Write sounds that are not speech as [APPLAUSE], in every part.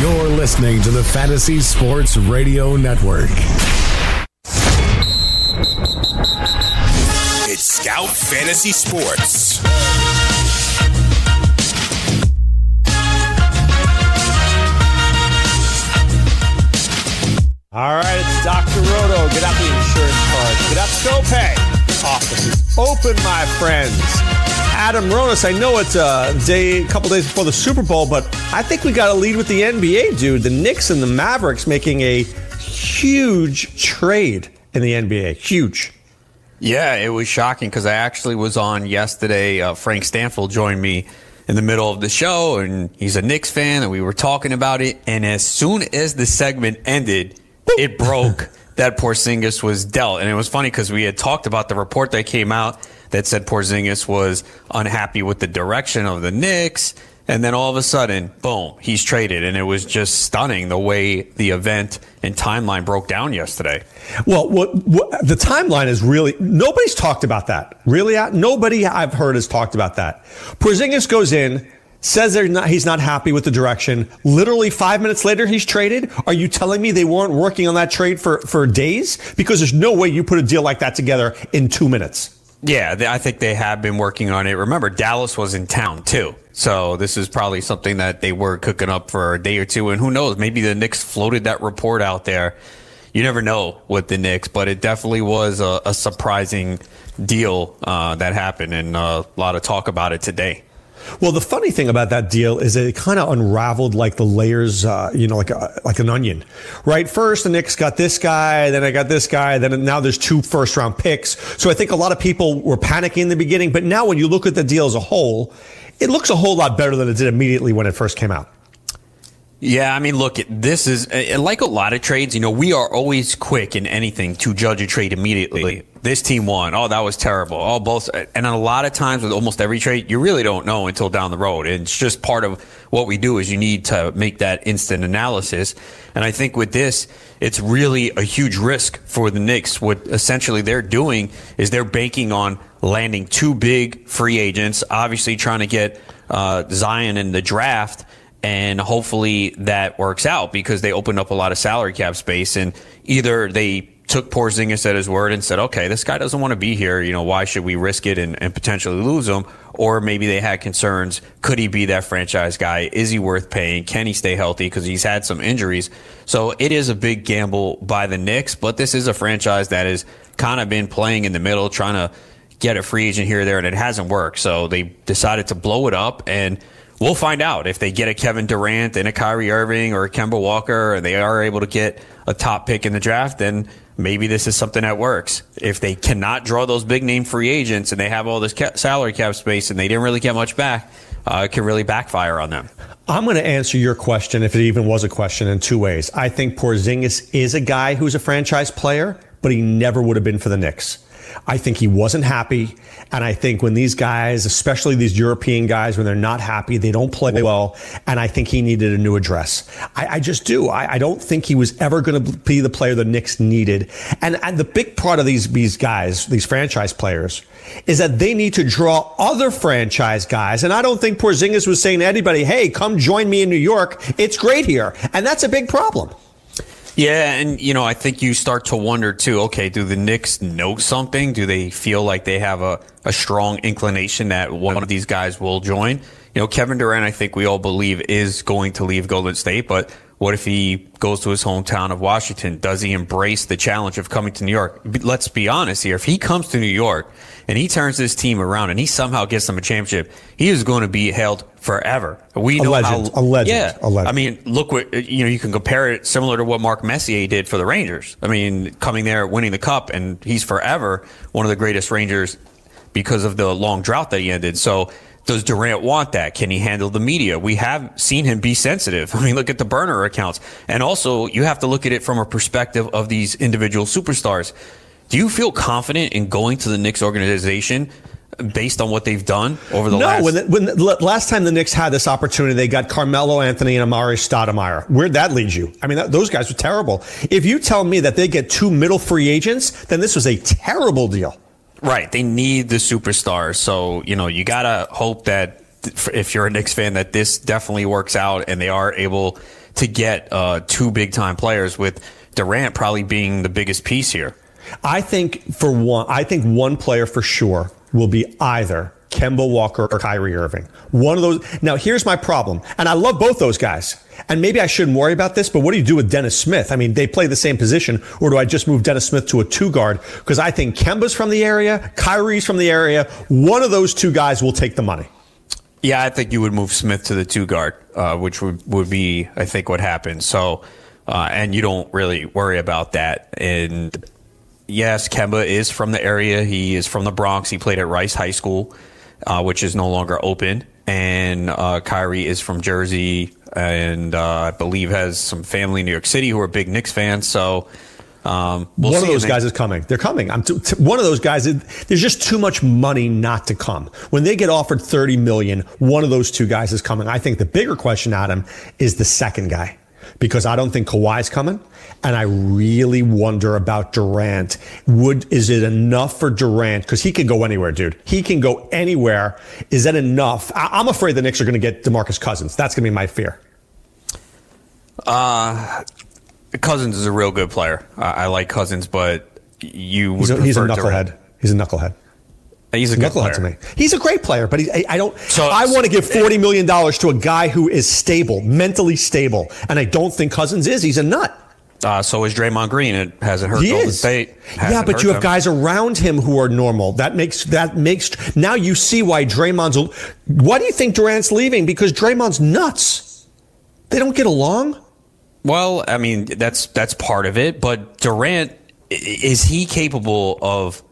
You're listening to the Fantasy Sports Radio Network. It's Scout Fantasy Sports. All right, it's Dr. Roto. Get out the insurance cards. Get out the copay. Offices open, my friends. Adam Ronis, I know it's a day, a couple days before the Super Bowl, but I think we got to lead with the NBA, dude. The Knicks and the Mavericks making a huge trade in the NBA. Huge. Yeah, it was shocking because I actually was on yesterday. Uh, Frank Stanfield joined me in the middle of the show, and he's a Knicks fan, and we were talking about it. And as soon as the segment ended, it broke that Porzingis was dealt. And it was funny because we had talked about the report that came out that said Porzingis was unhappy with the direction of the Knicks. And then all of a sudden, boom, he's traded. And it was just stunning the way the event and timeline broke down yesterday. Well, what, what the timeline is really nobody's talked about that. Really, nobody I've heard has talked about that. Porzingis goes in, says not, he's not happy with the direction. Literally five minutes later, he's traded. Are you telling me they weren't working on that trade for, for days? Because there's no way you put a deal like that together in two minutes. Yeah, I think they have been working on it. Remember, Dallas was in town too. So this is probably something that they were cooking up for a day or two. And who knows, maybe the Knicks floated that report out there. You never know with the Knicks, but it definitely was a, a surprising deal uh, that happened and uh, a lot of talk about it today. Well, the funny thing about that deal is it kind of unraveled like the layers, uh, you know, like a, like an onion, right? First, the Knicks got this guy, then I got this guy, then now there's two first round picks. So I think a lot of people were panicking in the beginning, but now when you look at the deal as a whole, it looks a whole lot better than it did immediately when it first came out. Yeah, I mean, look, this is uh, uh, like a lot of trades. You know, we are always quick in anything to judge a trade immediately. This team won. Oh, that was terrible. Oh, both. Uh, and a lot of times with almost every trade, you really don't know until down the road. And it's just part of what we do is you need to make that instant analysis. And I think with this, it's really a huge risk for the Knicks. What essentially they're doing is they're banking on landing two big free agents, obviously trying to get uh, Zion in the draft and hopefully that works out because they opened up a lot of salary cap space and either they took Porzingis at his word and said, okay, this guy doesn't want to be here. You know, why should we risk it and, and potentially lose him? Or maybe they had concerns. Could he be that franchise guy? Is he worth paying? Can he stay healthy? Because he's had some injuries. So it is a big gamble by the Knicks, but this is a franchise that has kind of been playing in the middle, trying to get a free agent here or there, and it hasn't worked. So they decided to blow it up and – we'll find out if they get a Kevin Durant and a Kyrie Irving or a Kemba Walker, and they are able to get a top pick in the draft, then maybe this is something that works. If they cannot draw those big name free agents and they have all this salary cap space and they didn't really get much back, uh, it can really backfire on them. I'm going to answer your question, if it even was a question, in two ways. I think Porzingis is a guy who's a franchise player, but he never would have been for the Knicks. I think he wasn't happy. And I think when these guys, especially these European guys, when they're not happy, they don't play well. And I think he needed a new address. I, I just do. I, I, don't think he was ever going to be the player the Knicks needed. And, and the big part of these, these guys, these franchise players, is that they need to draw other franchise guys. And I don't think Porzingis was saying to anybody, hey, come join me in New York. It's great here. And that's a big problem. Yeah, and you know, I think you start to wonder too. Okay, do the Knicks know something? Do they feel like they have a, a strong inclination that one of these guys will join? You know, Kevin Durant, I think we all believe is going to leave Golden State, but what if he goes to his hometown of Washington? Does he embrace the challenge of coming to New York? Let's be honest here. If he comes to New York and he turns this team around and he somehow gets them a championship, he is going to be held forever. We know a legend, how a legend, yeah. A legend. I mean, look what you know. You can compare it similar to what Mark Messier did for the Rangers. I mean, coming there, winning the cup, and he's forever one of the greatest Rangers because of the long drought that he ended. So Does Durant want that? Can he handle the media? We have seen him be sensitive. [LAUGHS] I mean, look at the burner accounts. And also, you have to look at it from a perspective of these individual superstars. Do you feel confident in going to the Knicks organization based on what they've done over the no, last? when, the, when the, last time the Knicks had this opportunity, they got Carmelo Anthony and Amar'e Stoudemire. Where'd that lead you? I mean, that, those guys were terrible. If you tell me that they get two middle free agents, then this was a terrible deal. Right. They need the superstar. So, you know, you got to hope that if you're a Knicks fan, that this definitely works out and they are able to get uh, two big time players with Durant probably being the biggest piece here. I think for one, I think one player for sure will be either Kemba Walker or Kyrie Irving. One of those. Now, here's my problem. And I love both those guys. And maybe I shouldn't worry about this, but what do you do with Dennis Smith? I mean, they play the same position, or do I just move Dennis Smith to a two guard? Because I think Kemba's from the area, Kyrie's from the area. One of those two guys will take the money. Yeah, I think you would move Smith to the two guard, uh, which would, would be, I think, what happened. So, uh, and you don't really worry about that. And yes, Kemba is from the area. He is from the Bronx. He played at Rice High School uh, which is no longer open. And uh, Kyrie is from Jersey, and uh, I believe has some family in New York City who are big Knicks fans. So. Um, we'll one of those guys is coming. They're coming. I'm t- t- one of those guys. There's just too much money not to come. When they get offered 30 million, one of those two guys is coming. I think the bigger question, Adam, is the second guy because I don't think Kawhi's coming. And I really wonder about Durant. Would is it enough for Durant? Because he can go anywhere, dude. He can go anywhere. Is that enough? I, am afraid the Knicks are going to get Demarcus Cousins. That's going to be my fear. Uh, Cousins is a real good player. I like Cousins, but you would he's a, he's a knucklehead. Durant. He's a knucklehead. He's a good player. to me. He's a great player, but he, I, I, don't. So, I want to give forty million dollars to a guy who is stable, mentally stable, and I don't think Cousins is. He's a nut. Uh, so is Draymond Green. It hasn't hurt he Golden is. State. Yeah, but you have them. guys around him who are normal. That makes that makes now you see why Draymond's. Why do you think Durant's leaving? Because Draymond's nuts. They don't get along. Well, I mean that's that's part of it, but Durant is he capable of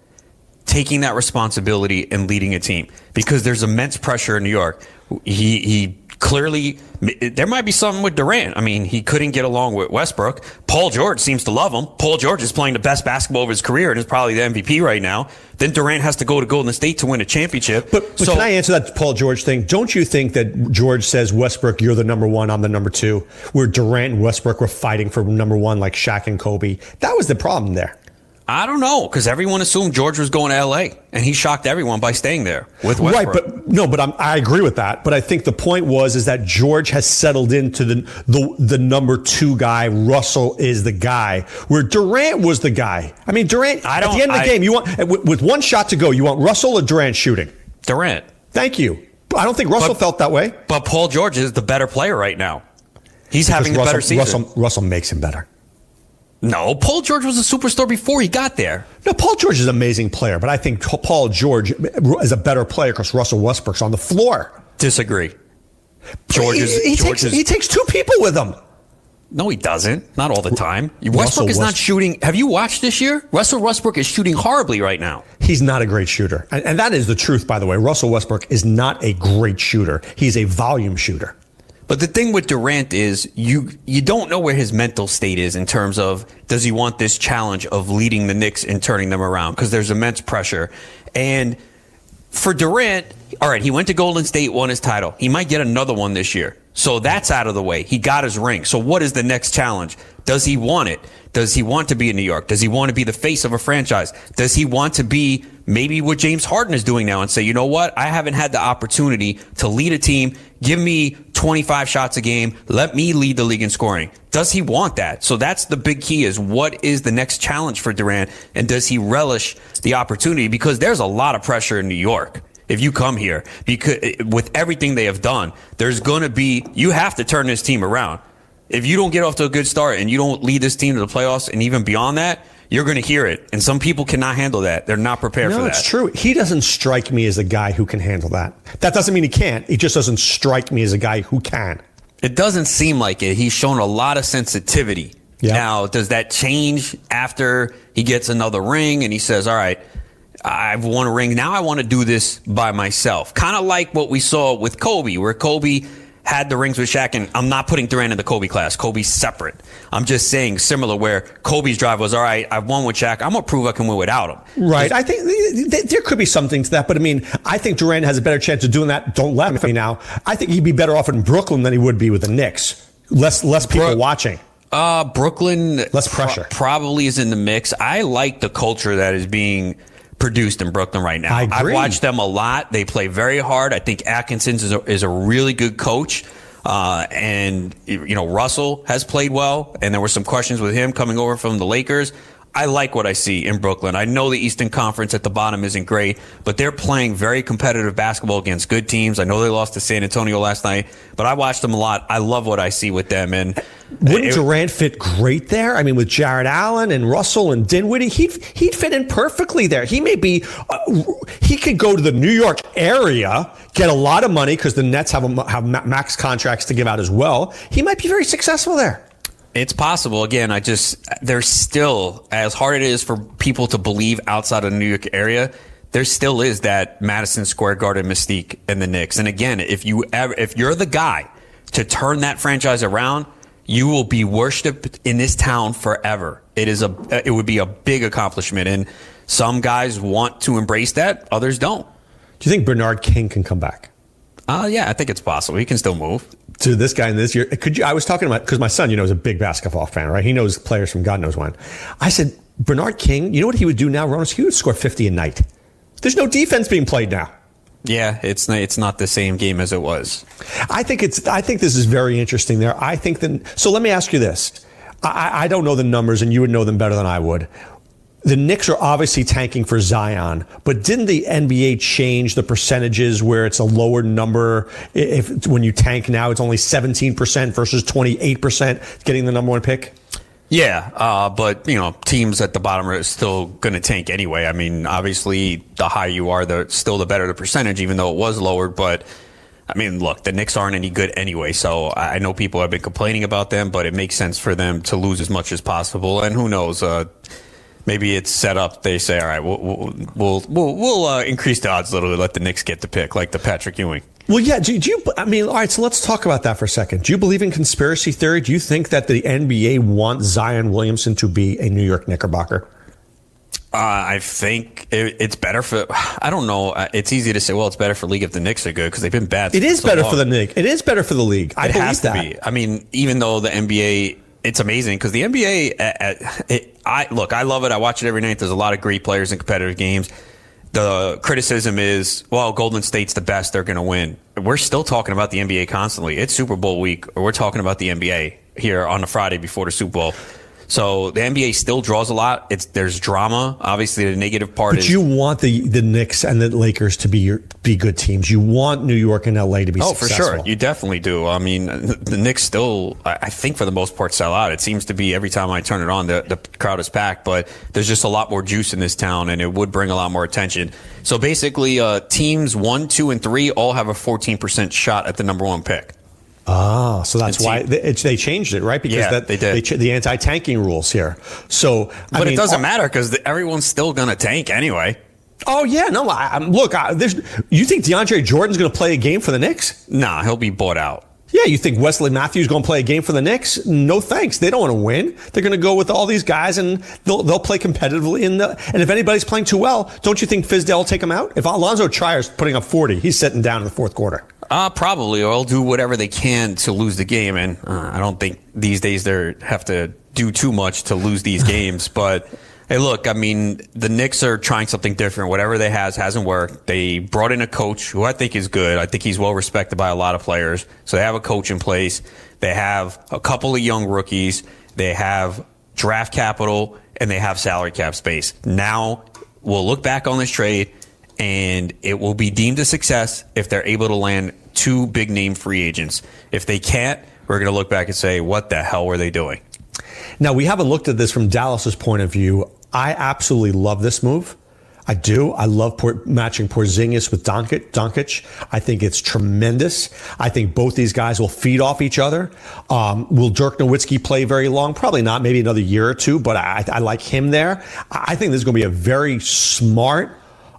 taking that responsibility and leading a team because there's immense pressure in New York. He he clearly there might be something with Durant. I mean, he couldn't get along with Westbrook. Paul George seems to love him. Paul George is playing the best basketball of his career and is probably the MVP right now. Then Durant has to go to Golden State to win a championship. But, but so, can I answer that Paul George thing? Don't you think that George says Westbrook, you're the number one, I'm the number two, where Durant and Westbrook were fighting for number one like Shaq and Kobe? That was the problem there. I don't know because everyone assumed George was going to L.A. and he shocked everyone by staying there with Westbrook. Right, but no, but I'm, i agree with that. But I think the point was is that George has settled into the the the number two guy. Russell is the guy where Durant was the guy. I mean, Durant. I don't, at the end of the I, game, you want with, with, one shot to go, you want Russell or Durant shooting. Durant. Thank you. I don't think Russell but, felt that way. But Paul George is the better player right now. He's because having the Russell, better season. Russell, Russell makes him better. No, Paul George was a superstar before he got there. No, Paul George is an amazing player, but I think Paul George uh, is a better player because Russell Westbrook's on the floor. Disagree. George is, he, he George takes is, he takes two people with him. No, he doesn't. Not all the time. Russell Westbrook is West- not shooting. Have you watched this year? Russell Westbrook is shooting horribly right now. He's not a great shooter. And, and that is the truth, by the way. Russell Westbrook is not a great shooter. He's a volume shooter. But the thing with Durant is you you don't know where his mental state is in terms of does he want this challenge of leading the Knicks and turning them around because there's immense pressure. And for Durant, all right, he went to Golden State, won his title. He might get another one this year. So that's out of the way. He got his ring. So what is the next challenge? Does he want it? Does he want to be in New York? Does he want to be the face of a franchise? Does he want to be maybe what James Harden is doing now and say, you know what? I haven't had the opportunity to lead a team. Give me 25 shots a game. Let me lead the league in scoring. Does he want that? So that's the big key is what is the next challenge for Durant? And does he relish the opportunity? Because there's a lot of pressure in New York if you come here because eh, with everything they have done, there's going to be you have to turn this team around. If you don't get off to a good start and you don't lead this team to the playoffs and even beyond that, you're going to hear it. And some people cannot handle that. They're not prepared no, for that. it's true. He doesn't strike me as a guy who can handle that. That doesn't mean he can't. He just doesn't strike me as a guy who can. It doesn't seem like it. He's shown a lot of sensitivity. Now, does that change after he gets another ring and he says, all right, I've won a ring. Now I want to do this by myself. Kind of like what we saw with Kobe, where Kobe had the rings with Shaq, and I'm not putting Durant in the Kobe class. Kobe's separate. I'm just saying similar, where Kobe's drive was, all right, I've won with Shaq. I'm going to prove I can win without him. Right. I think th- th- there could be something to that, but I mean, I think Durant has a better chance of doing that. Don't let me now. I think he'd be better off in Brooklyn than he would be with the Knicks. Less, less people Bro- watching. Uh, Brooklyn Less pressure. probably is in the mix. I like the culture that is being produced in Brooklyn right now. I have watched them a lot. They play very hard. I think Atkinson is a, is a really good coach. Uh, and you know Russell has played well, and there were some questions with him coming over from the Lakers. I like what I see in Brooklyn. I know the Eastern Conference at the bottom isn't great, but they're playing very competitive basketball against good teams. I know they lost to San Antonio last night, but I watched them a lot. I love what I see with them, and Wouldn't it- Durant fit great there? I mean, with Jarrett Allen and Russell and Dinwiddie, he'd he'd fit in perfectly there. He may be, uh, he could go to the New York area, get a lot of money because the Nets have a, have max contracts to give out as well. He might be very successful there. It's possible. Again, I just there's still as hard it is for people to believe outside of the New York area. There still is that Madison Square Garden mystique in the Knicks. And again, if you ever, if you're the guy to turn that franchise around, you will be worshipped in this town forever. It is a it would be a big accomplishment, and some guys want to embrace that, others don't. Do you think Bernard King can come back? Uh, yeah, I think it's possible. He can still move. To this guy in this year. Could you? I was talking about because my son, you know, is a big basketball fan, right? He knows players from God knows when. I said Bernard King. You know what he would do now, Ronis? He would score fifty a night. There's no defense being played now. Yeah, it's not, it's not the same game as it was. I think it's. I think this is very interesting. There. I think then. So let me ask you this. I, I don't know the numbers, and you would know them better than I would. The Knicks are obviously tanking for Zion, but didn't the NBA change the percentages where it's a lower number? If when you tank now, it's only 17% versus 28% getting the number one pick. Yeah, uh, but you know, teams at the bottom are still going to tank anyway. I mean, obviously, the higher you are, the still the better the percentage, even though it was lowered. But I mean, look, the Knicks aren't any good anyway. So I know people have been complaining about them, but it makes sense for them to lose as much as possible. And who knows? Uh, maybe it's set up. They say, all right, we'll we'll we'll, we'll, uh, increase the odds a little bit. Let the Knicks get the pick, like the Patrick Ewing. Well, yeah. Do, do you? I mean, all right. So let's talk about that for a second. Do you believe in conspiracy theory? Do you think that the NBA wants Zion Williamson to be a New York Knickerbocker? Uh, I think it, it's better for. I don't know. Uh, It's easy to say. Well, it's better for league if the Knicks are good because they've been bad. It is so better long. for the league. It is better for the league. I It has to that. be. I mean, even though the NBA, it's amazing because the NBA. uh, uh, it, I look, I love it. I watch it every night. There's a lot of great players in competitive games. The criticism is, well, Golden State's the best. They're going to win. We're still talking about the NBA constantly. It's Super Bowl week, or we're talking about the NBA here on the Friday before the Super Bowl. So the NBA still draws a lot. It's there's drama. Obviously, the negative part But is you want the the Knicks and the Lakers to be your, be good teams. You want New York and LA to be Oh, for sure. You definitely do. I mean, [LAUGHS] the Knicks still, I I think for the most part, sell out. It seems to be every time I turn it on, the, the crowd is packed, but there's just a lot more juice in this town and it would bring a lot more attention. So basically, uh, teams one, two, and three all have a 14% shot at the number one pick. Ah, so that's why they, they changed it, right? Because Yeah, that they did. ch- the anti-tanking rules here. So, I But mean, it doesn't oh- matter because everyone's still going to tank anyway. Oh yeah, no. I, look, I, there's. You think DeAndre Jordan's going to play a game for the Knicks? Nah, he'll be bought out. Yeah, you think Wesley Matthews going to play a game for the Knicks? No thanks. They don't want to win. They're going to go with all these guys and they'll they'll play competitively. In the and if anybody's playing too well, don't you think Fizdale will take them out? If Alonzo Trier's putting up 40, he's sitting down in the fourth quarter. Uh, probably, or they'll do whatever they can to lose the game. And uh, I don't think these days they have to do too much to lose these [LAUGHS] games. But hey, look, I mean, the Knicks are trying something different. Whatever they has hasn't worked. They brought in a coach who I think is good. I think he's well respected by a lot of players. So they have a coach in place. They have a couple of young rookies. They have draft capital and they have salary cap space. Now we'll look back on this trade and it will be deemed a success if they're able to land two big name free agents. If they can't, we're going to look back and say, what the hell were they doing? Now we haven't looked at this from Dallas's point of view. I absolutely love this move. I do. I love matching Porzingis with Doncic. Doncic. I think it's tremendous. I think both these guys will feed off each other. Um, will Dirk Nowitzki play very long? Probably not. Maybe another year or two. But I, I like him there. I I think this is going to be a very smart,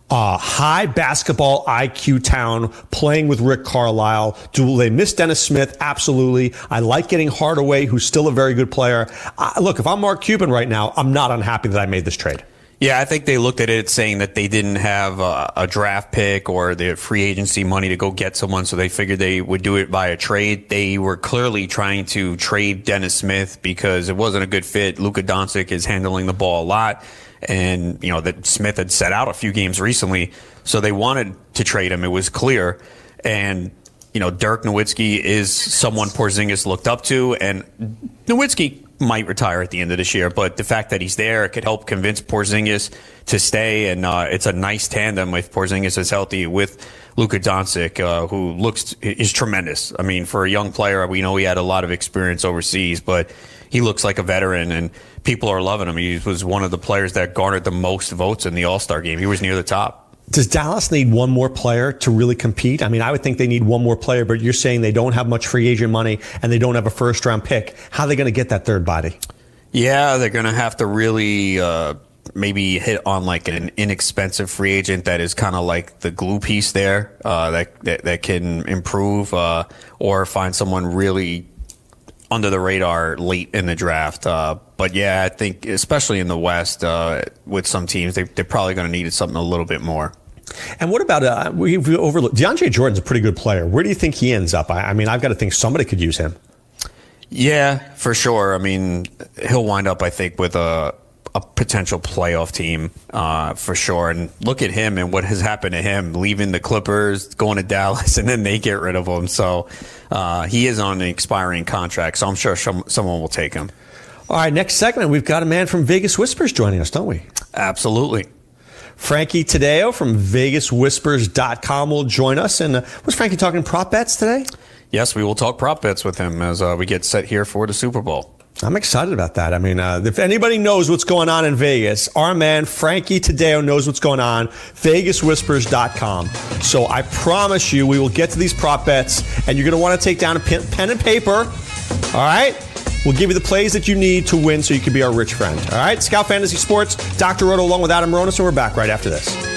uh, high basketball IQ town playing with Rick Carlisle. Do they miss Dennis Smith? Absolutely. I like getting Hardaway, who's still a very good player. Uh, look, if I'm Mark Cuban right now, I'm not unhappy that I made this trade. Yeah, I think they looked at it saying that they didn't have a, a, draft pick or the free agency money to go get someone, so they figured they would do it via a trade. They were clearly trying to trade Dennis Smith because it wasn't a good fit. Luka Doncic is handling the ball a lot, and you know that Smith had set out a few games recently, so they wanted to trade him. It was clear, and you know Dirk Nowitzki is someone Porzingis looked up to, and Nowitzki might retire at the end of this year, but the fact that he's there it could help convince Porzingis to stay, and uh, it's a nice tandem if Porzingis is healthy with Luka Doncic, uh, who looks is tremendous. I mean, for a young player, we know he had a lot of experience overseas, but he looks like a veteran, and people are loving him. He was one of the players that garnered the most votes in the All Star game. He was near the top. Does Dallas need one more player to really compete? I mean, I would think they need one more player, but you're saying they don't have much free agent money and they don't have a first round pick. How are they going to get that third body? Yeah, they're going to have to really uh, maybe hit on like an inexpensive free agent that is kind of like the glue piece there uh, that, that, that can improve, uh, or find someone really under the radar late in the draft. Uh, but yeah, I think especially in the West uh, with some teams, they, they're probably going to need something a little bit more. And what about uh, we've overlooked DeAndre Jordan's a pretty good player. Where do you think he ends up? I, I mean, I've got to think somebody could use him. Yeah, for sure. I mean, he'll wind up, I think, with a a potential playoff team uh, for sure. And look at him and what has happened to him, leaving the Clippers, going to Dallas, [LAUGHS] and then they get rid of him. So uh, he is on an expiring contract. So I'm sure some, someone will take him. All right, next segment, we've got a man from Vegas Whispers joining us, don't we? Absolutely. Frankie Tadeo from VegasWhispers.com will join us. And uh, was Frankie talking prop bets today? Yes, we will talk prop bets with him as uh, we get set here for the Super Bowl. I'm excited about that. I mean, uh, if anybody knows what's going on in Vegas, our man Frankie Tadeo knows what's going on. VegasWhispers.com. So I promise you, we will get to these prop bets, and you're going to want to take down a pen, pen and paper. All right? We'll give you the plays that you need to win so you can be our rich friend. All right? Scout Fantasy Sports, Dr. Roto along with Adam Ronis, and we're back right after this.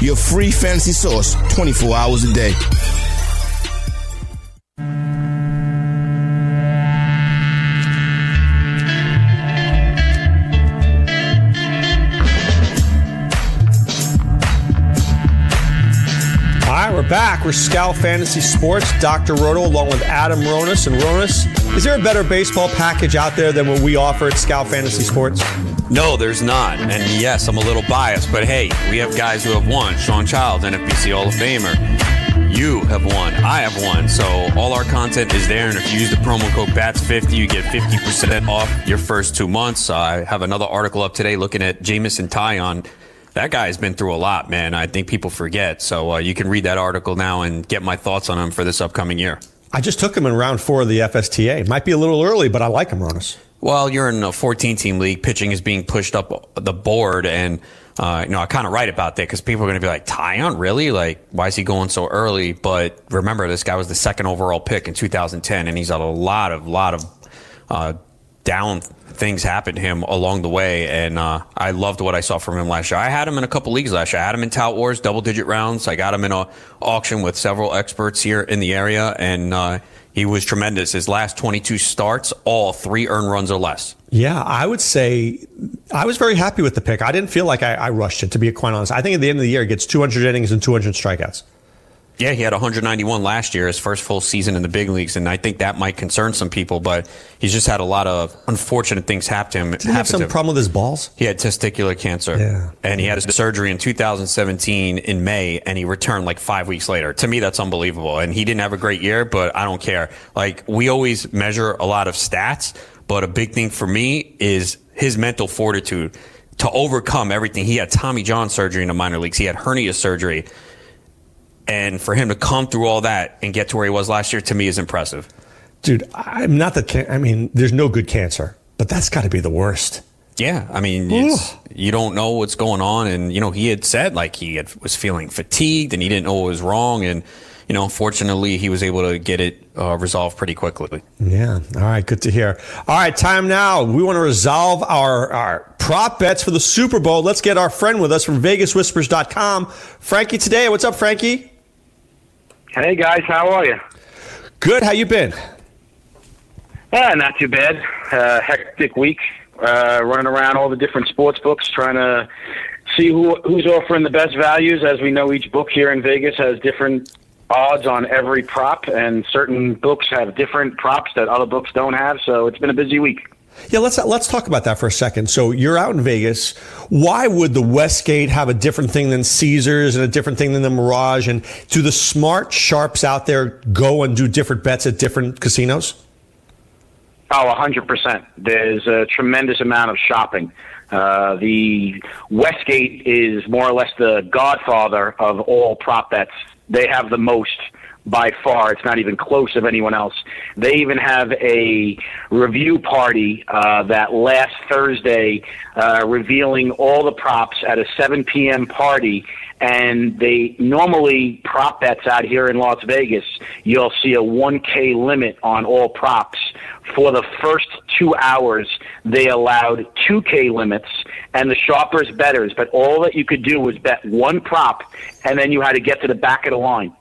your free fantasy source 24 hours a day. We're back. We're Scout Fantasy Sports, Dr. Roto, along with Adam Ronis. And Ronis, is there a better baseball package out there than what we offer at Scout Fantasy Sports? No, there's not. And yes, I'm a little biased, but hey, we have guys who have won. Sean Childs, NFBC Hall of Famer. You have won. I have won. So all our content is there. And if you use the promo code BATS50, you get 50% off your first two months. I have another article up today looking at Jameson Taillon that guy has been through a lot, man. I think people forget. So uh, you can read that article now and get my thoughts on him for this upcoming year. I just took him in round four of the FSTA. Might be a little early, but I like him, Ronis. Well, you're in a 14 team league. Pitching is being pushed up the board. And, uh, you know, I kind of write about that because people are going to be like, Taillon, really? Like, why is he going so early? But remember, this guy was the second overall pick in 2010, and he's had a lot of, lot of, uh, down things happened to him along the way, and uh, I loved what I saw from him last year. I had him in a couple leagues last year. I had him in Tout Wars, double digit rounds. I got him in an auction with several experts here in the area, and uh, he was tremendous. His last 22 starts, all three earned runs or less. Yeah, I would say I was very happy with the pick. I didn't feel like I, I rushed it, to be quite honest. I think at the end of the year, he gets 200 innings and 200 strikeouts. Yeah, he had 191 last year, his first full season in the big leagues, and I think that might concern some people. But he's just had a lot of unfortunate things happen to him. Did he have some problem with his balls? He had testicular cancer, yeah. and he had his surgery in 2017 in May, and he returned like five weeks later. To me, that's unbelievable. And he didn't have a great year, but I don't care. Like we always measure a lot of stats, but a big thing for me is his mental fortitude to overcome everything. He had Tommy John surgery in the minor leagues. He had hernia surgery and for him to come through all that and get to where he was last year, to me, is impressive. Dude, I'm not the. Can- I mean, there's no good cancer, but that's got to be the worst. Yeah, I mean, you don't know what's going on, and you know he had said like he had, was feeling fatigued and he didn't know what was wrong, and you know, fortunately, he was able to get it uh, resolved pretty quickly. Yeah. All right. Good to hear. All right. Time now. We want to resolve our, our prop bets for the Super Bowl. Let's get our friend with us from VegasWhispers.com. Frankie Tadeo. What's up, Frankie? Hey guys, how are you? Good. How you been? Uh, not too bad. Uh, hectic week. Uh, running around all the different sports books, trying to see who who's offering the best values. As we know, each book here in Vegas has different odds on every prop, and certain books have different props that other books don't have. So it's been a busy week. Yeah, let's let's talk about that for a second. So you're out in Vegas. Why would the Westgate have a different thing than Caesars and a different thing than the Mirage? And do the smart sharps out there go and do different bets at different casinos? Oh, 100%. There's a tremendous amount of shopping. Uh, the Westgate is more or less the godfather of all prop bets. They have the most by far. It's not even close of anyone else. They even have a review party uh, that last Thursday, uh, revealing all the props at a 7 p.m. party. And they normally prop bets out here in Las Vegas. You'll see a 1K limit on all props. For the first two hours, they allowed 2K limits and the sharpers betters, but all that you could do was bet one prop, and then you had to get to the back of the line.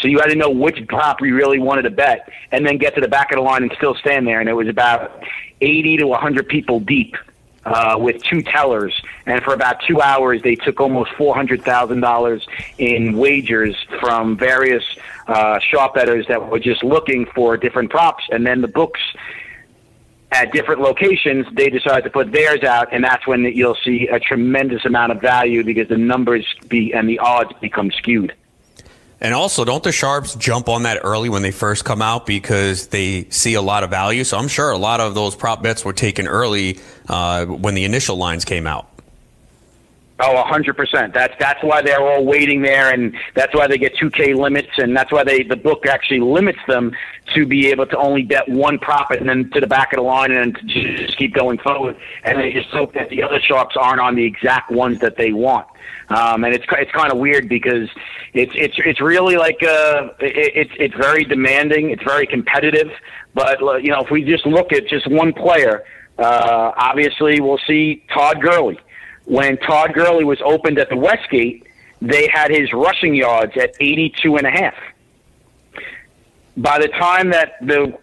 So you had to know which prop you really wanted to bet, and then get to the back of the line and still stand there. And it was about 80 to 100 people deep uh, with two tellers. And for about two hours, they took almost $400,000 in wagers from various uh, shop bettors that were just looking for different props. And then the books at different locations, they decide to put theirs out, and that's when you'll see a tremendous amount of value because the numbers be and the odds become skewed. And also, don't the sharps jump on that early when they first come out because they see a lot of value? So I'm sure a lot of those prop bets were taken early uh, when the initial lines came out. Oh, hundred percent. That's that's why they're all waiting there, and that's why they get two K limits, and that's why they the book actually limits them to be able to only bet one profit and then to the back of the line and to just keep going forward. And they just hope that the other sharps aren't on the exact ones that they want. Um, and it's it's kind of weird because it's it's it's really like uh, it, it's it's very demanding. It's very competitive. But you know, if we just look at just one player, uh, obviously we'll see Todd Gurley when Todd Gurley was opened at the Westgate, they had his rushing yards at 82 and a half. By the time that the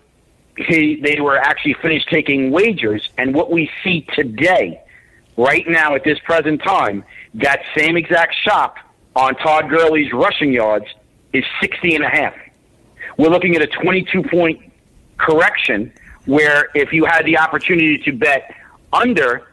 he, they were actually finished taking wagers, and what we see today, right now at this present time, that same exact shop on Todd Gurley's rushing yards is 60 and a half. We're looking at a 22 point correction where if you had the opportunity to bet under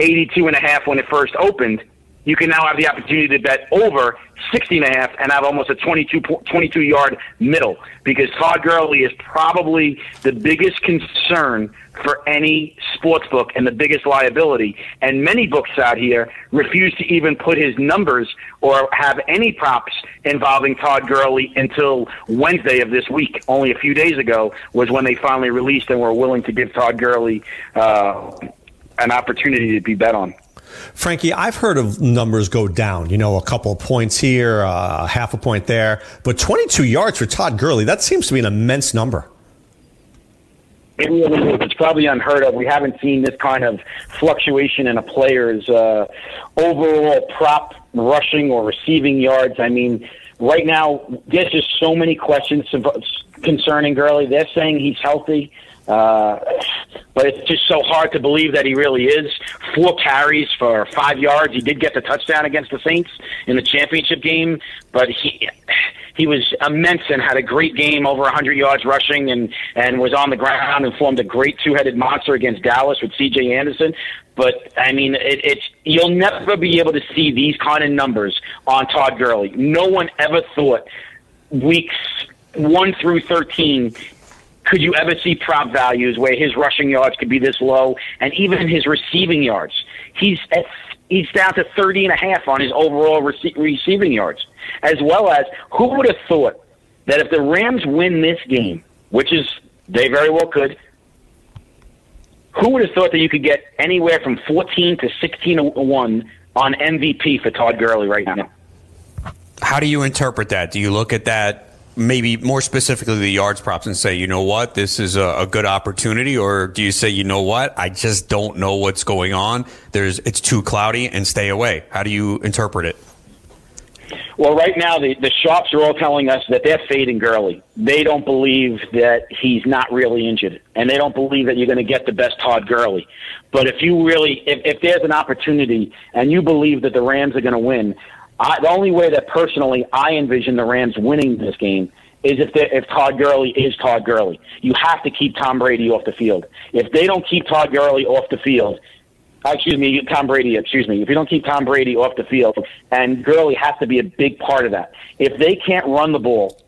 82 and a half when it first opened, you can now have the opportunity to bet over 60 and a half and have almost a 22, 22 yard middle because Todd Gurley is probably the biggest concern for any sports book and the biggest liability. And many books out here refuse to even put his numbers or have any props involving Todd Gurley until Wednesday of this week. Only a few days ago was when they finally released and were willing to give Todd Gurley uh, an opportunity to be bet on. Frankie, I've heard of numbers go down, you know, a couple of points here, uh, half a point there, but 22 yards for Todd Gurley, that seems to be an immense number. It really is. It's probably unheard of. We haven't seen this kind of fluctuation in a player's uh, overall prop rushing or receiving yards. I mean, right now, there's just so many questions concerning Gurley. They're saying he's healthy. Uh, but it's just so hard to believe that he really is. Four carries for five yards. He did get the touchdown against the Saints in the championship game, but he he was immense and had a great game, over 100 yards rushing, and and was on the ground and formed a great two-headed monster against Dallas with C.J. Anderson. But I mean, it, it's you'll never be able to see these kind of numbers on Todd Gurley. No one ever thought weeks one through 13 could you ever see prop values where his rushing yards could be this low and even his receiving yards? He's at, he's down to 30 and a half on his overall rece- receiving yards as well as who would have thought that if the Rams win this game which is they very well could who would have thought that you could get anywhere from 14 to 16 to 1 on MVP for Todd Gurley right now? How do you interpret that? Do you look at that maybe more specifically the yards props and say, you know what, this is a, a, good opportunity, or do you say, you know what, I just don't know what's going on. There's it's too cloudy and stay away. How do you interpret it? Well, right now the the shops are all telling us that they're fading Gurley. They don't believe that he's not really injured, and they don't believe that you're going to get the best Todd Gurley. But if you really, if, if there's an opportunity and you believe that the Rams are going to win, I, the only way that personally I envision the Rams winning this game is if if Todd Gurley is Todd Gurley. You have to keep Tom Brady off the field. If they don't keep Todd Gurley off the field, excuse me, Tom Brady, excuse me, if you don't keep Tom Brady off the field, and Gurley has to be a big part of that. If they can't run the ball,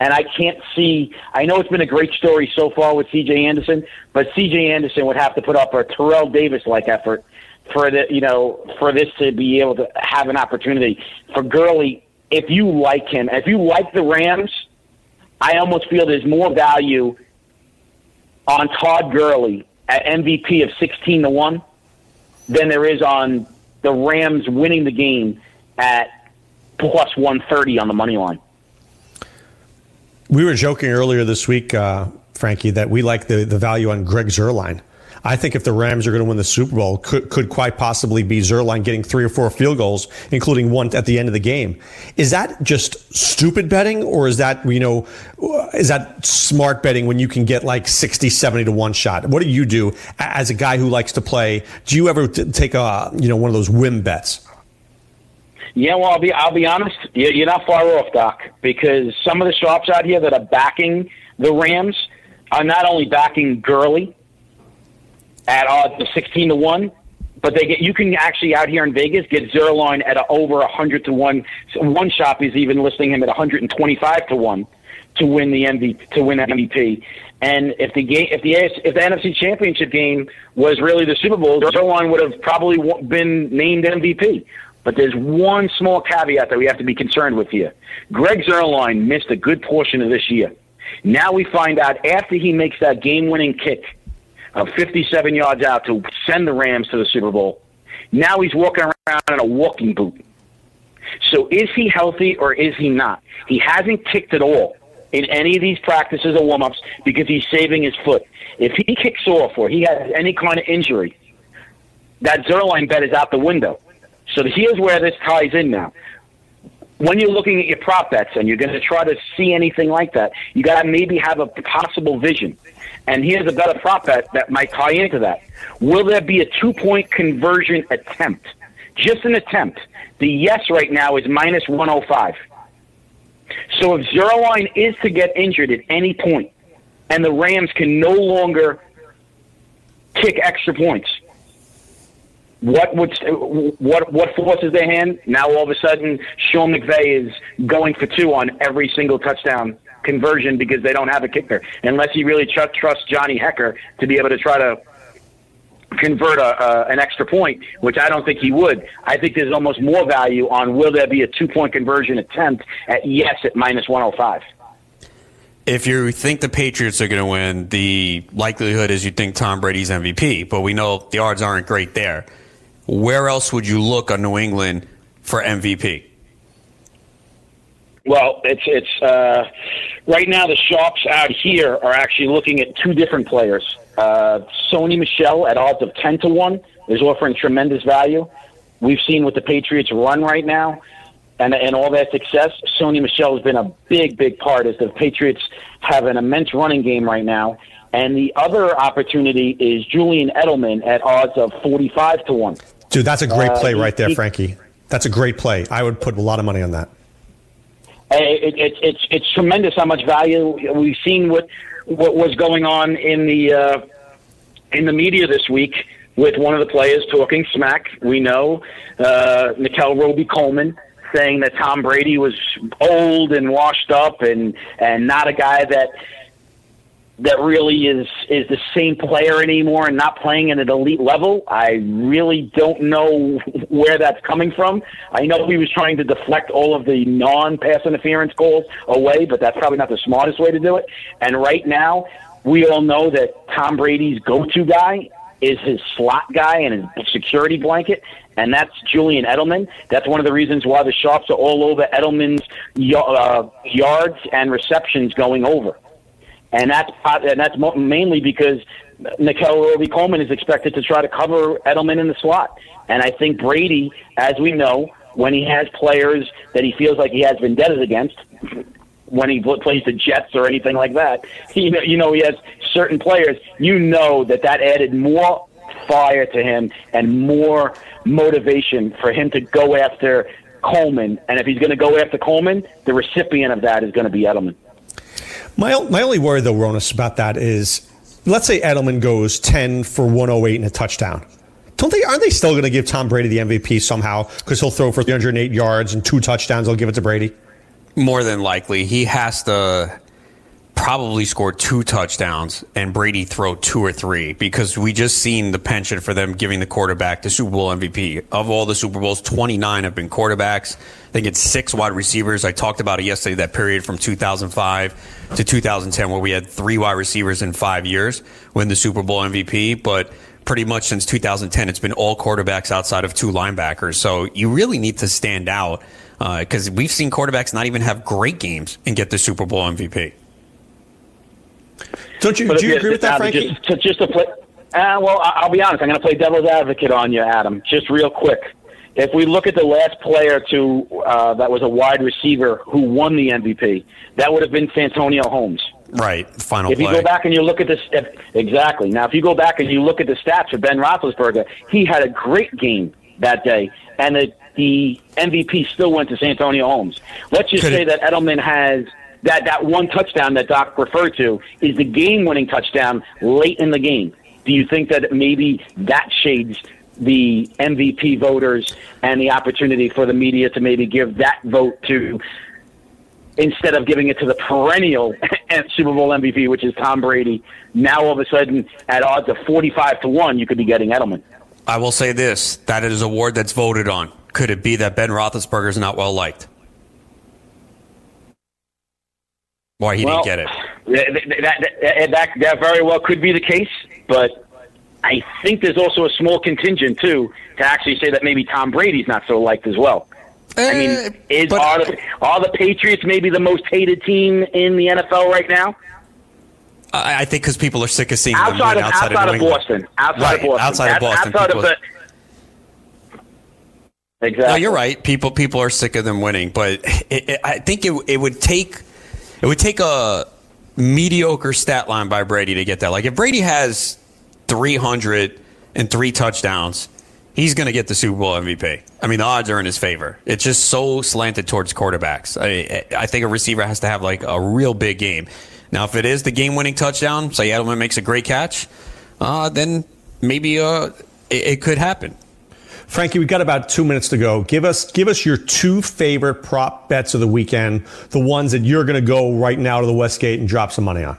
and I can't see, I know it's been a great story so far with C.J. Anderson, but C.J. Anderson would have to put up a Terrell Davis like effort for the you know for this to be able to have an opportunity for Gurley. If you like him, if you like the Rams, I almost feel there's more value on Todd Gurley at MVP of sixteen to one than there is on the Rams winning the game at plus one thirty on the money line. We were joking earlier this week, uh, Frankie, that we like the, the value on Greg Zuerlein. I think if the Rams are going to win the Super Bowl, could, could quite possibly be Zuerlein getting three or four field goals, including one at the end of the game. Is that just stupid betting or is that, you know, is that smart betting when you can get like 60, 70 to one shot? What do you do as a guy who likes to play? Do you ever t- take a, you know, one of those whim bets? Yeah, well, I'll be I'll be honest. You're not far off, Doc, because some of the shops out here that are backing the Rams are not only backing Gurley, at odds of 16 to 1 but they get you can actually out here in Vegas get Zuerlein at a, over 100 to 1 one shop is even listing him at 125 to 1 to win the MVP to win MVP and if the game if the if the NFC championship game was really the Super Bowl Zuerlein would have probably been named MVP but there's one small caveat that we have to be concerned with here. Greg Zuerlein missed a good portion of this year. Now we find out after he makes that game-winning kick of 57 yards out to send the Rams to the Super Bowl. Now he's walking around in a walking boot. So is he healthy or is he not? He hasn't kicked at all in any of these practices or warm ups because he's saving his foot. If he kicks off or he has any kind of injury, that Zuerlein bet is out the window. So here's where this ties in now. When you're looking at your prop bets and you're going to try to see anything like that, you got to maybe have a possible vision. And here's a better prop bet that might tie into that. Will there be a two point conversion attempt? Just an attempt. The yes right now is minus 105. So if Zuerlein is to get injured at any point, and the Rams can no longer kick extra points, what would what what forces their hand? Now all of a sudden, Sean McVay is going for two on every single touchdown conversion because they don't have a kicker, unless you really tr- trust Johnny Hekker to be able to try to convert a, an extra point, which I don't think he would. I think there's almost more value on will there be a two point conversion attempt at yes at minus 105. If you think the Patriots are going to win, the likelihood is you think Tom Brady's MVP, but we know the odds aren't great there. Where else would you look on New England for MVP? Well, it's it's uh, right now the shops out here are actually looking at two different players. Uh, Sony Michel at odds of ten to one is offering tremendous value. We've seen what the Patriots run right now, and and all that success. Sony Michel has been a big big part as the Patriots have an immense running game right now. And the other opportunity is Julian Edelman at odds of forty five to one. Dude, that's a great uh, play uh, right there, he, Frankie. That's a great play. I would put a lot of money on that it, it, it's it's tremendous how much value we've seen. What what was going on in the uh, in the media this week with one of the players talking smack. We know uh, Nickell Robey-Coleman saying that Tom Brady was old and washed up and and not a guy that that really is is the same player anymore and not playing at an elite level. I really don't know [LAUGHS] where that's coming from. I know he was trying to deflect all of the non-pass interference calls away, but that's probably not the smartest way to do it. And right now, we all know that Tom Brady's go-to guy is his slot guy and his security blanket, and that's Julian Edelman. That's one of the reasons why the Sharps are all over Edelman's uh, yards and receptions going over and that's and that's mainly because Nickell Robey-Coleman is expected to try to cover Edelman in the slot, and I think Brady, as we know, when he has players that he feels like he has vendettas against. When he plays the Jets or anything like that, [LAUGHS] you know, you know he has certain players. You know that that added more fire to him and more motivation for him to go after Coleman. And if he's going to go after Coleman, the recipient of that is going to be Edelman. My, my only worry, though, Ronis, about that is let's say Edelman goes 10 for 108 and a touchdown. Don't they? Aren't they still going to give Tom Brady the MVP somehow because he'll throw for 308 yards and two touchdowns? They'll give it to Brady. More than likely, he has to probably score two touchdowns and Brady throw two or three because we just seen the penchant for them giving the quarterback the Super Bowl MVP. Of all the Super Bowls, 29 have been quarterbacks. I think it's six wide receivers. I talked about it yesterday, that period from 2005 to 2010 where we had three wide receivers in five years win the Super Bowl MVP. But pretty much since 2010, it's been all quarterbacks outside of two linebackers. So you really need to stand out because uh, we've seen quarterbacks not even have great games and get the Super Bowl MVP. Don't you? do you agree with that, Frankie? Just to, just to play. Uh, well, I'll be honest. I'm going to play devil's advocate on you, Adam. Just real quick. If we look at the last player to uh, that was a wide receiver who won the MVP, that would have been Santonio Holmes. Right, final. If play. you go back and you look at this, exactly. Now, if you go back and you look at the stats for Ben Roethlisberger, he had a great game that day, and the, the MVP still went to Santonio Holmes. Let's just Could say it, that Edelman has that that one touchdown that Doc referred to is the game-winning touchdown late in the game. Do you think that maybe that shades the MVP voters and the opportunity for the media to maybe give that vote to instead of giving it to the perennial [LAUGHS] Super Bowl MVP, which is Tom Brady. Now all of a sudden, at odds of forty-five to one, you could be getting Edelman. I will say this: that is a award that's voted on. Could it be that Ben Roethlisberger is not well liked? Why he well, didn't get it? That, that, that, that very well could be the case, but I think there's also a small contingent too to actually say that maybe Tom Brady's not so liked as well. I mean, eh, is but, are the, are the Patriots maybe the most hated team in the NFL right now? I think because people are sick of seeing outside them of, outside, outside of, Boston, outside right, of Boston, outside of Boston, outside of the. Exactly. No, you're right. People people are sick of them winning, but it, it, I think it it would take it would take a mediocre stat line by Brady to get that. Like if Brady has 300 and three touchdowns, he's going to get the Super Bowl MVP. I mean, the odds are in his favor. It's just so slanted towards quarterbacks. I, I think a receiver has to have like a real big game. Now, if it is the game-winning touchdown, say Edelman makes a great catch, uh, then maybe uh, it, it could happen. Frankie, we've got about two minutes to go. Give us give us your two favorite prop bets of the weekend, the ones that you're going to go right now to the Westgate and drop some money on.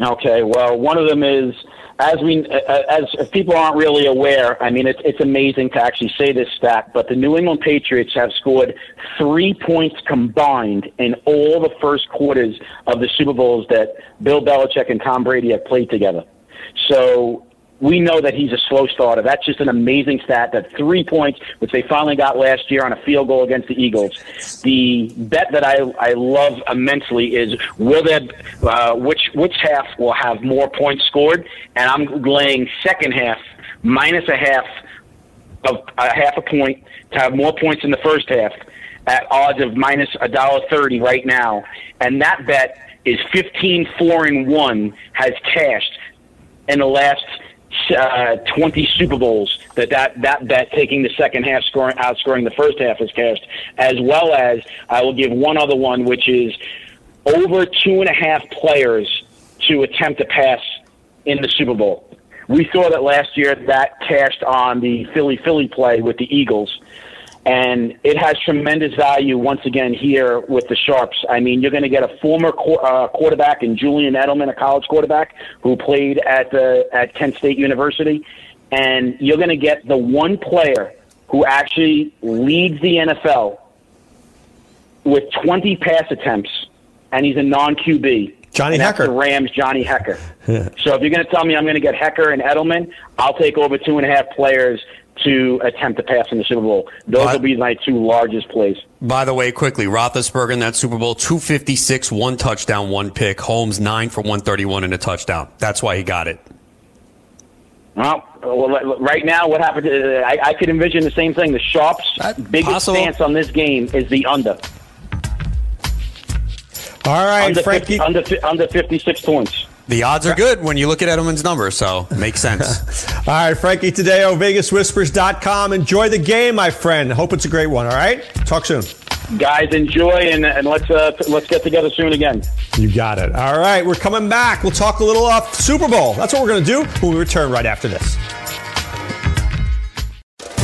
Okay, well, one of them is as we as people aren't really aware. I mean, it's it's amazing to actually say this stat, but the New England Patriots have scored three points combined in all the first quarters of the Super Bowls that Bill Belichick and Tom Brady have played together. So we know that he's a slow starter. That's just an amazing stat. That three points, which they finally got last year on a field goal against the Eagles. The bet that I I love immensely is will there uh, which which half will have more points scored, and I'm laying second half minus a half of a half a point to have more points in the first half at odds of minus a dollar thirty right now, and that bet is fifteen four and one has cashed in the last uh, 20 Super Bowls that that that bet taking the second half scoring outscoring the first half is cashed, as well as I will give one other one, which is over two and a half players to attempt a pass in the Super Bowl. We saw that last year that cashed on the Philly Philly play with the Eagles. And it has tremendous value once again here with the Sharps. I mean, you're going to get a former qu- uh, quarterback in Julian Edelman, a college quarterback who played at the at Kent State University, and you're going to get the one player who actually leads the NFL with 20 pass attempts, and he's a non QB. Johnny The Rams, Johnny Hekker. [LAUGHS] so if you're going to tell me I'm going to get Hekker and Edelman, I'll take over two and a half players to attempt to pass in the Super Bowl. Those But- will be my two largest plays. By the way, quickly, Roethlisberger in that Super Bowl, 256, one touchdown, one pick. Holmes, 9 for 131 and a touchdown. That's why he got it. Well, well, right now, what happened? uh, I, I could envision the same thing. The Sharps' That's biggest possible. stance on this game is the under. All right, Under, Frankie. 50, under, under 56 points. The odds are good when you look at Edelman's number, so makes sense. [LAUGHS] All right, Frankie Tadeo, VegasWhispers.com. Enjoy the game, my friend. Hope it's a great one. All right, talk soon. Guys, enjoy and, and let's uh, let's get together soon again. You got it. All right, we're coming back. We'll talk a little off Super Bowl. That's what we're going to do when we return right after this.